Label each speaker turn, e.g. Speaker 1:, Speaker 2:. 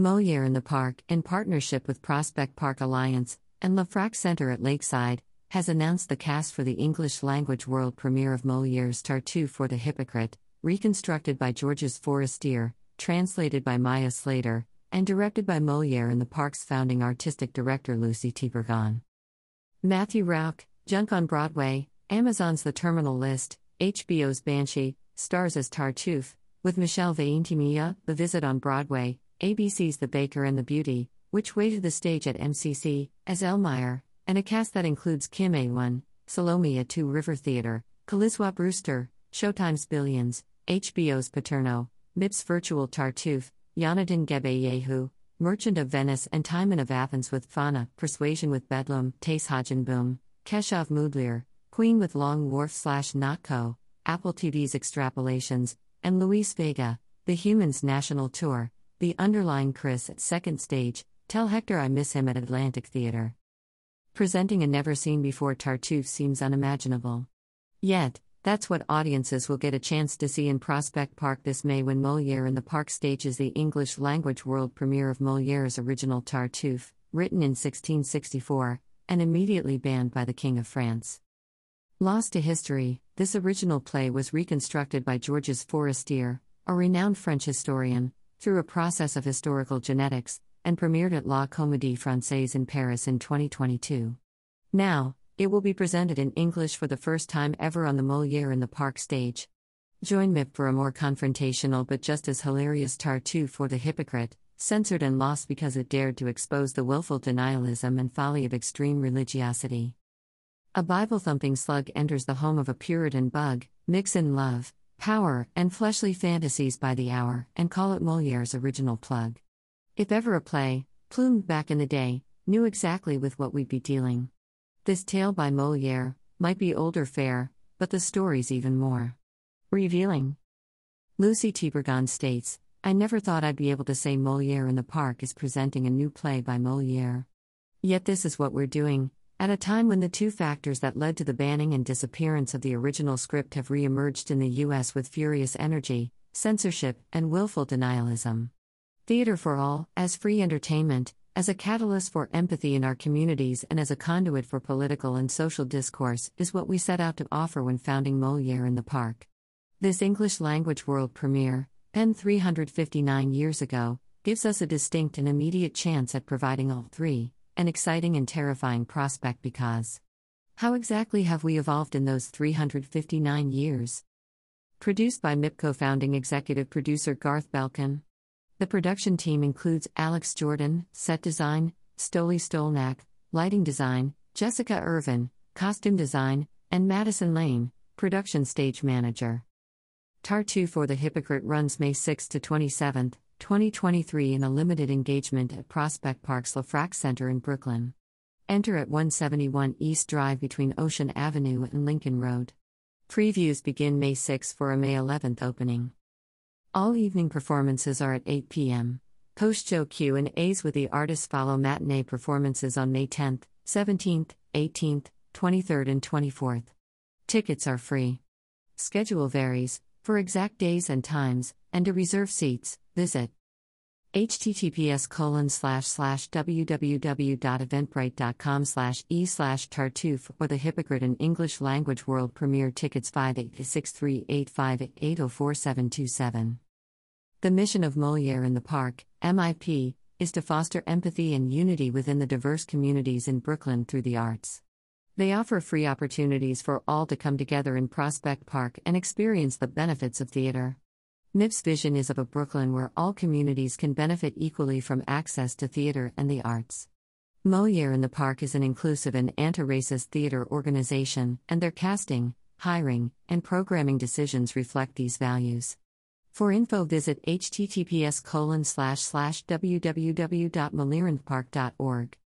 Speaker 1: Moliere in the Park, in partnership with Prospect Park Alliance and LeFrak Center at Lakeside, has announced the cast for the English language world premiere of Moliere's Tartuffe for the Hypocrite, reconstructed by Georges Forestier, translated by Maya Slater, and directed by Moliere and the park's founding artistic director Lucie Tiberghien. Matthew Rauch, Junk on Broadway, Amazon's The Terminal List, HBO's Banshee, stars as Tartuffe, with Michelle Veintimilla, The Visit on Broadway, ABC's The Baker and the Beauty, which waited the stage at MCC, as Elmire, and a cast that includes Kim A1, Salome at Two River Theatre, Kalizwa Brewster, Showtime's Billions, HBO's Paterno, MIP's Virtual Tartuffe, Yonatan Gebeyehu, Merchant of Venice and Timon of Athens with Fauna, Persuasion with Bedlam, Tace Boom, Keshav Moodliar, Queen with Long Wharf slash NAATCO, Apple TV's Extrapolations, and Luis Vega, The Humans National Tour, the underlying Chris at second stage, Tell Hector I Miss Him at Atlantic Theatre. Presenting a never seen before Tartuffe seems unimaginable. Yet, that's what audiences will get a chance to see in Prospect Park this May when Moliere in the Park stages the English language world premiere of Moliere's original Tartuffe, written in 1664, and immediately banned by the King of France. Lost to history, this original play was reconstructed by Georges Forestier, a renowned French historian, through a process of historical genetics, and premiered at La Comédie Française in Paris in 2022. Now, it will be presented in English for the first time ever on the Moliere in the Park stage. Join MIP for a more confrontational but just as hilarious Tartuffe for the Hypocrite, censored and lost because it dared to expose the willful denialism and folly of extreme religiosity. A Bible thumping slug enters the home of a Puritan bug, mix in love, power, and fleshly fantasies by the hour, and call it Moliere's original plug. If ever a play, plumed back in the day, knew exactly with what we'd be dealing. This tale by Moliere might be older fare, but the story's even more revealing. Lucie Tiberghien states, I never thought I'd be able to say Moliere in the Park is presenting a new play by Moliere. Yet this is what we're doing, at a time when the two factors that led to the banning and disappearance of the original script have re emerged in the US with furious energy, censorship, and willful denialism. Theater for All, as free entertainment, as a catalyst for empathy in our communities and as a conduit for political and social discourse, is what we set out to offer when founding Moliere in the Park. This English language world premiere, penned 359 years ago, gives us a distinct and immediate chance at providing all three an exciting and terrifying prospect because. How exactly have we evolved in those 359 years? Produced by MIPCO founding executive producer Garth Belkin. The production team includes Alex Jordan, set design, Stoli Stolnak, lighting design, Jessica Irvin, costume design, and Madison Lane, production stage manager. Tartuffe for the Hypocrite runs May 6 to 27th. 2023 in a limited engagement at Prospect Park's LeFrak Center in Brooklyn. Enter at 171 East Drive between Ocean Avenue and Lincoln Road. Previews begin May 6 for a May 11th opening. All evening performances are at 8 p.m. Post-show Q and A's with the artists follow matinee performances on May 10th, 17th, 18th, 23rd and 24th. Tickets are free. Schedule varies. For exact days and times, and to reserve seats, visit https colon slash slash www.eventbrite.com slash e slash tartuffe or the hypocrite in english language world premiere tickets 5863858804727 the mission of moliere in the park mip is to foster empathy and unity within the diverse communities in brooklyn through the arts they offer free opportunities for all to come together in prospect park and experience the benefits of theater MIP's vision is of a Brooklyn where all communities can benefit equally from access to theater and the arts. Moliere in the Park is an inclusive and anti racist theater organization, and their casting, hiring, and programming decisions reflect these values. For info, visit https www.molierenthepark.org.